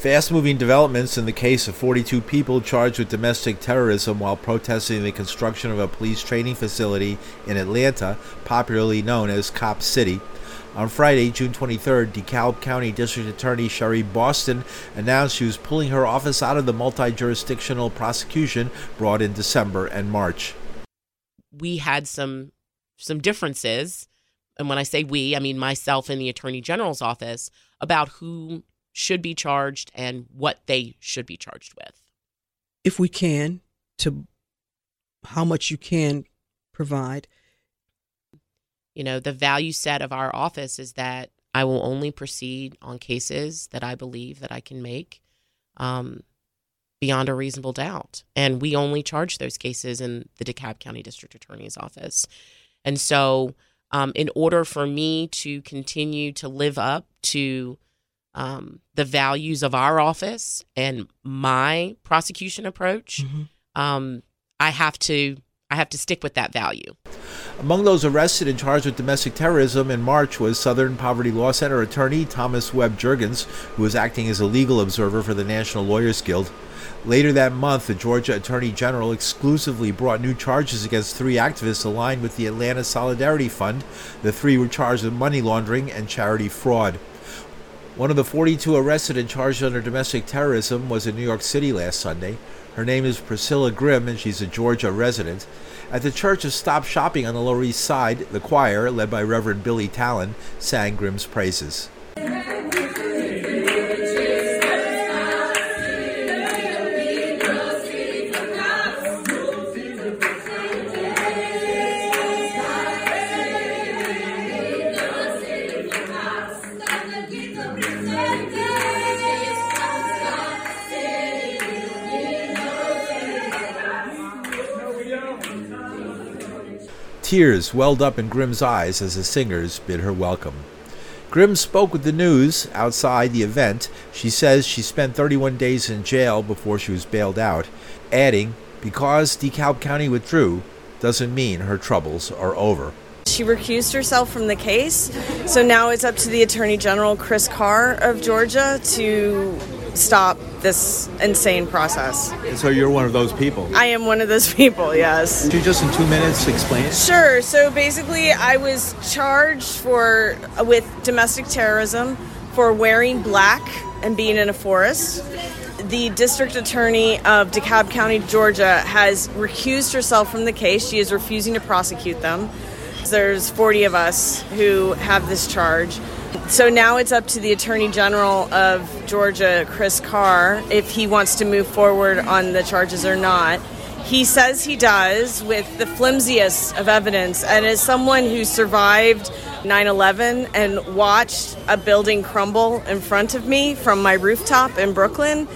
Fast moving developments in the case of 42 people charged with domestic terrorism while protesting the construction of a police training facility in Atlanta, popularly known as Cop City. On Friday, June 23rd, DeKalb County District Attorney Sherry Boston announced she was pulling her office out of the multi jurisdictional prosecution brought in December and March. We had some some differences, and when I say we, I mean myself and the Attorney General's office about who should be charged and what they should be charged with. If we can, to how much you can provide. You know, the value set of our office is that I will only proceed on cases that I believe that I can make um, beyond a reasonable doubt. And we only charge those cases in the DeKalb County District Attorney's Office. And so, um, in order for me to continue to live up to um, the values of our office and my prosecution approach, mm-hmm. um, I have to I have to stick with that value. Among those arrested and charged with domestic terrorism in March was Southern Poverty Law Center attorney Thomas Webb Jurgens, who was acting as a legal observer for the National Lawyers Guild. Later that month, the Georgia Attorney General exclusively brought new charges against three activists aligned with the Atlanta Solidarity Fund. The three were charged with money laundering and charity fraud. One of the 42 arrested and charged under domestic terrorism was in New York City last Sunday. Her name is Priscilla Grim, and she's a Georgia resident. At the Church of Stop Shopping on the Lower East Side, the choir, led by Reverend Billy Talen, sang Grim's praises. Tears welled up in Grim's eyes as the singers bid her welcome. Grimm spoke with the news outside the event. She says she spent 31 days in jail before she was bailed out, adding, Because DeKalb County withdrew doesn't mean her troubles are over. She recused herself from the case, so now it's up to the Attorney General, Chris Carr of Georgia, to stop this insane process. So you're one of those people? I am one of those people, yes. Could you just in two minutes explain it? Sure. So basically, I was charged for with domestic terrorism for wearing black and being in a forest. The district attorney of DeKalb County, Georgia, has recused herself from the case. She is refusing to prosecute them. There's 40 of us who have this charge. So now it's up to the Attorney General of Georgia, Chris Carr, if he wants to move forward on the charges or not. He says he does with the flimsiest of evidence. And as someone who survived 9 11 and watched a building crumble in front of me from my rooftop in Brooklyn,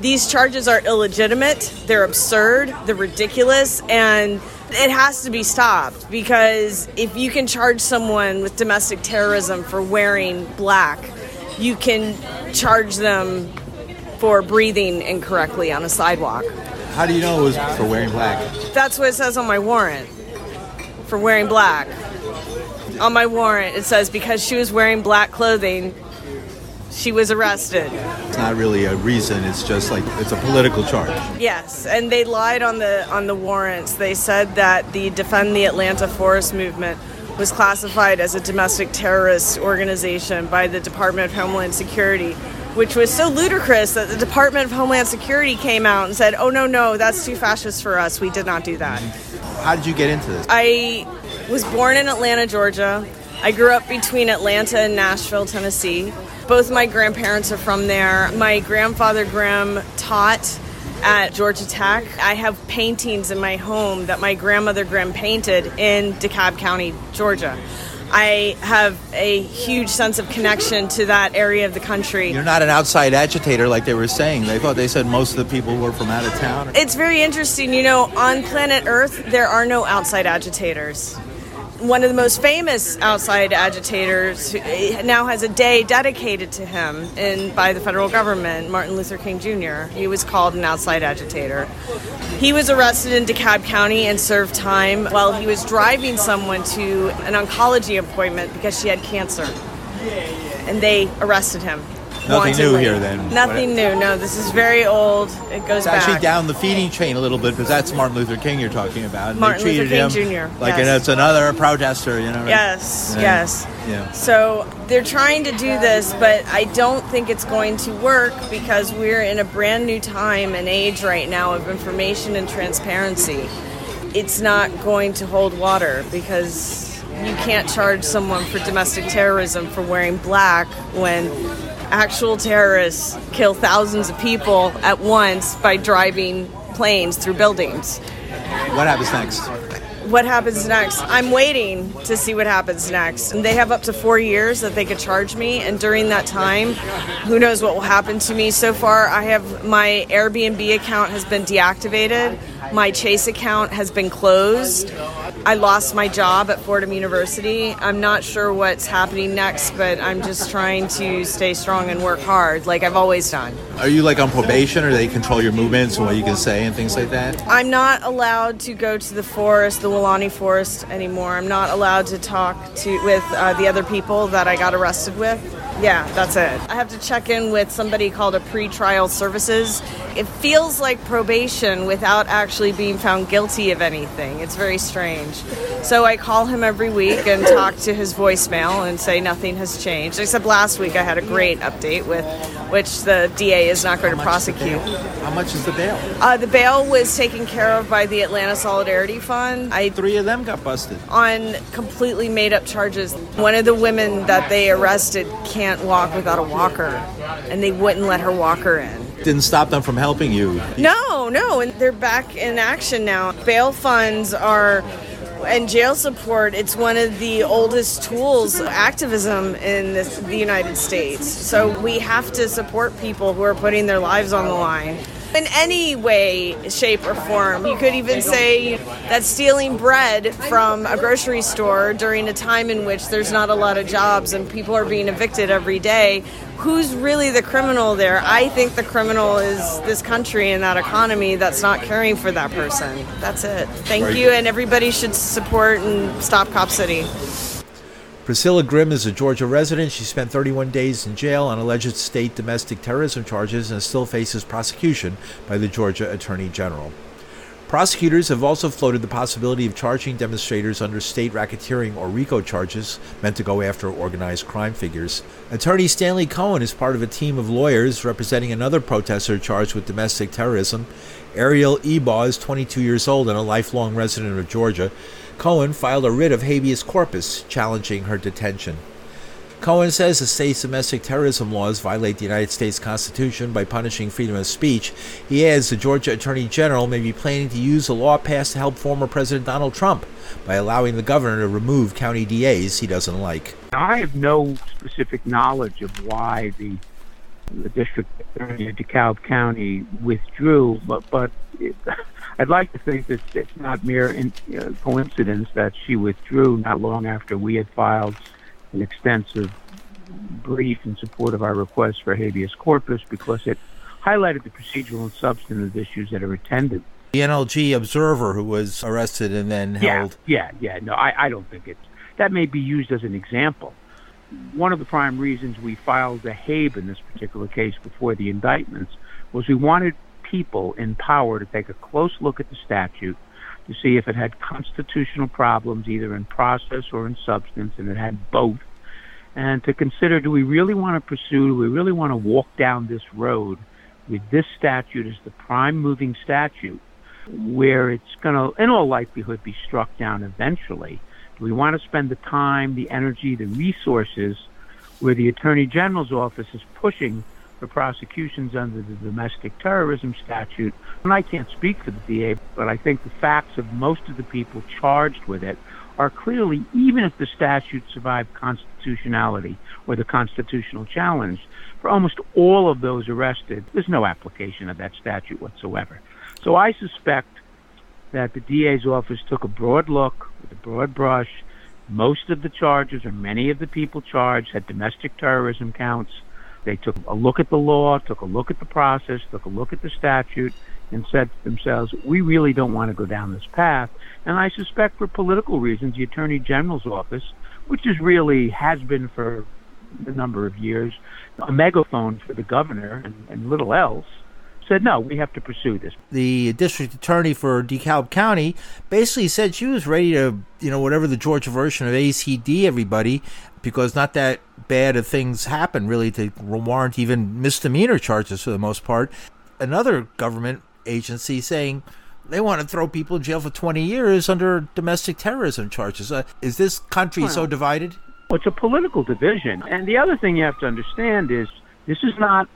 these charges are illegitimate, they're absurd, they're ridiculous, and it has to be stopped because if you can charge someone with domestic terrorism for wearing black, you can charge them for breathing incorrectly on a sidewalk. How do you know it was for wearing black? That's what it says on my warrant for wearing black. On my warrant, it says because she was wearing black clothing, she was arrested. It's not really a reason. It's just like it's a political charge. Yes, and they lied on the on the warrants. They said that the Defend the Atlanta Forest movement was classified as a domestic terrorist organization by the Department of Homeland Security, which was so ludicrous that the Department of Homeland Security came out and said, "Oh no, no, that's too fascist for us. We did not do that." How did you get into this? I was born in Atlanta, Georgia. I grew up between Atlanta and Nashville, Tennessee. Both my grandparents are from there. My grandfather Graham, taught at Georgia Tech. I have paintings in my home that my grandmother Graham, painted in DeKalb County, Georgia. I have a huge sense of connection to that area of the country. You're not an outside agitator like they were saying. They thought they said most of the people were from out of town. It's very interesting. You know, on planet Earth, there are no outside agitators one of the most famous outside agitators now has a day dedicated to him in, by the federal government, Martin Luther King Jr. He was called an outside agitator. He was arrested in DeKalb County and served time while he was driving someone to an oncology appointment because she had cancer. And they arrested him. Nothing new here then. Nothing new. No, this is very old. It goes It's actually down the feeding chain a little bit because that's Martin Luther King you're talking about. And Martin Luther King him Jr., Like yes. it's another protester, you know. right? Yes, yes. Yeah. So they're trying to do this, but I don't think it's going to work because we're in a brand new time and age right now of information and transparency. It's not going to hold water because you can't charge someone for domestic terrorism for wearing black when actual terrorists kill thousands of people at once by driving planes through buildings What happens next? what happens next. I'm waiting to see what happens next. And they have up to four years that they could charge me. And during that time, who knows what will happen to me. So far, I have my Airbnb account has been deactivated. My Chase account has been closed. I lost my job at Fordham University. I'm not sure what's happening next, but I'm just trying to stay strong and work hard like I've always done. Are you like on probation, or they control your movements and what you can say and things like that? I'm not allowed to go to the forest, the Weelaunee Forest anymore. I'm not allowed to talk to with uh, the other people that I got arrested with. Yeah, that's it. I have to check in with somebody called a pre-trial services. It feels like probation without actually being found guilty of anything. It's very strange. So I call him every week and talk to his voicemail and say nothing has changed. Except last week I had a great update with which the DA is not going to prosecute. How much is the bail? Uh, the bail was taken care of by the Atlanta Solidarity Fund. I Three of them got busted. on completely made up charges. One of the women that they arrested can't walk without a walker, and they wouldn't let her walk her in. Didn't stop them from helping you. No, no, and they're back in action now. Bail funds are and jail support it's one of the oldest tools of activism in this, the united states so we have to support people who are putting their lives on the line in any way shape or form you could even say that stealing bread from a grocery store during a time in which there's not a lot of jobs and people are being evicted every day who's really the criminal there? I think the criminal is this country and that economy that's not caring for that person. That's it. Thank you, and everybody should support and stop Cop City. Priscilla Grim is a Georgia resident. She spent 31 days in jail on alleged state domestic terrorism charges and still faces prosecution by the Georgia Attorney General. Prosecutors have also floated the possibility of charging demonstrators under state racketeering or RICO charges meant to go after organized crime figures. Attorney Stanley Cohen is part of a team of lawyers representing another protester charged with domestic terrorism. Ariel Ebaugh is 22 years old and a lifelong resident of Georgia. Cohen filed a writ of habeas corpus challenging her detention. Cohen says the state's domestic terrorism laws violate the United States Constitution by punishing freedom of speech. He adds the Georgia Attorney General may be planning to use a law passed to help former President Donald Trump by allowing the governor to remove county DAs he doesn't like. I have no specific knowledge of why the the district attorney of DeKalb County withdrew, but but it, I'd like to think that it's not mere in, uh, coincidence that she withdrew not long after we had filed an extensive brief in support of our request for habeas corpus because it highlighted the procedural and substantive issues that are attended The NLG observer who was arrested and then yeah, held. Yeah, yeah. No, I, I don't think it's that may be used as an example. One of the prime reasons we filed the HABE in this particular case before the indictments was we wanted people in power to take a close look at the statute to see if it had constitutional problems either in process or in substance, and it had both. And to consider do we really want to pursue, do we really want to walk down this road with this statute as the prime moving statute where it's going to, in all likelihood, be struck down eventually. Do we want to spend the time, the energy, the resources where the Attorney General's office is pushing for prosecutions under the domestic terrorism statute? And I can't speak for the DA, but I think the facts of most of the people charged with it are clearly, even if the statute survived constitutionality or the constitutional challenge, for almost all of those arrested, there's no application of that statute whatsoever. So I suspect that the DA's office took a broad look with a broad brush. Most of the charges, or many of the people charged, had domestic terrorism counts. They took a look at the law, took a look at the process, took a look at the statute, and said to themselves, we really don't want to go down this path. And I suspect for political reasons, the Attorney General's office, which is really has been for a number of years, a megaphone for the governor and, and little else, said, no, we have to pursue this. The district attorney for DeKalb County basically said she was ready to, you know, whatever the Georgia version of ACD everybody, because not that bad of things happen really to warrant even misdemeanor charges for the most part. Another government agency saying they want to throw people in jail for 20 years under domestic terrorism charges. Uh, is this country well, so divided? Well, it's a political division. And the other thing you have to understand is this is not,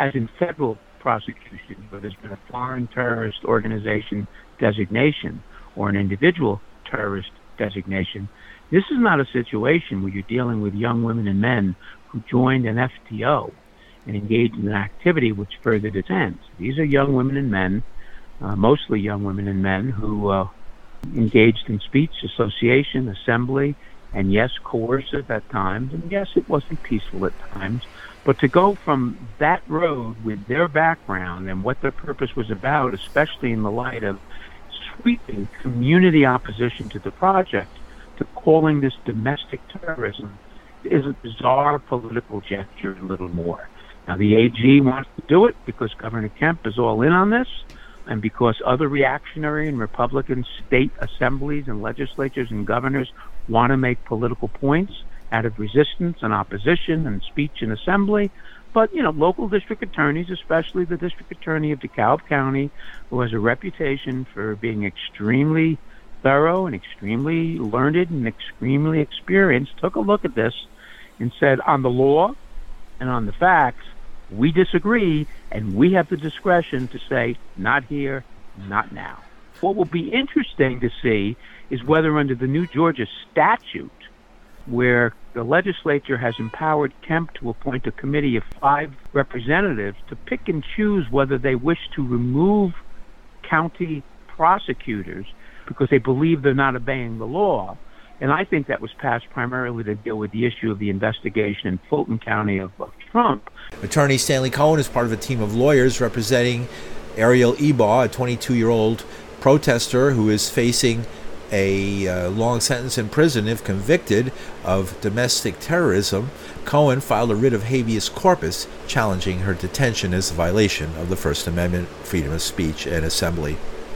as in federal prosecution, where there's been a foreign terrorist organization designation or an individual terrorist designation. This is not a situation where you're dealing with young women and men who joined an FTO and engaged in an activity which furthered its ends. These are young women and men, uh, mostly young women and men, who uh, engaged in speech, association, assembly, and yes, coercive at times, and yes, it wasn't peaceful at times. But to go from that road with their background and what their purpose was about, especially in the light of sweeping community opposition to the project, to calling this domestic terrorism, is a bizarre political gesture, a little more. Now, the AG wants to do it because Governor Kemp is all in on this, and because other reactionary and Republican state assemblies and legislatures and governors want to make political points out of resistance and opposition and speech and assembly. But, you know, local district attorneys, especially the district attorney of DeKalb County, who has a reputation for being extremely thorough and extremely learned and extremely experienced, took a look at this and said, on the law and on the facts, we disagree, and we have the discretion to say, not here, not now. What will be interesting to see is whether under the new Georgia statute, where the legislature has empowered Kemp to appoint a committee of five representatives to pick and choose whether they wish to remove county prosecutors because they believe they're not obeying the law. And I think that was passed primarily to deal with the issue of the investigation in Fulton County of, of Trump. Attorney Stanley Cohen is part of a team of lawyers representing Ariel Ebaugh, a 22 year old protester who is facing a uh, long sentence in prison if convicted of domestic terrorism. Cohen filed a writ of habeas corpus challenging her detention as a violation of the First Amendment, freedom of speech and assembly.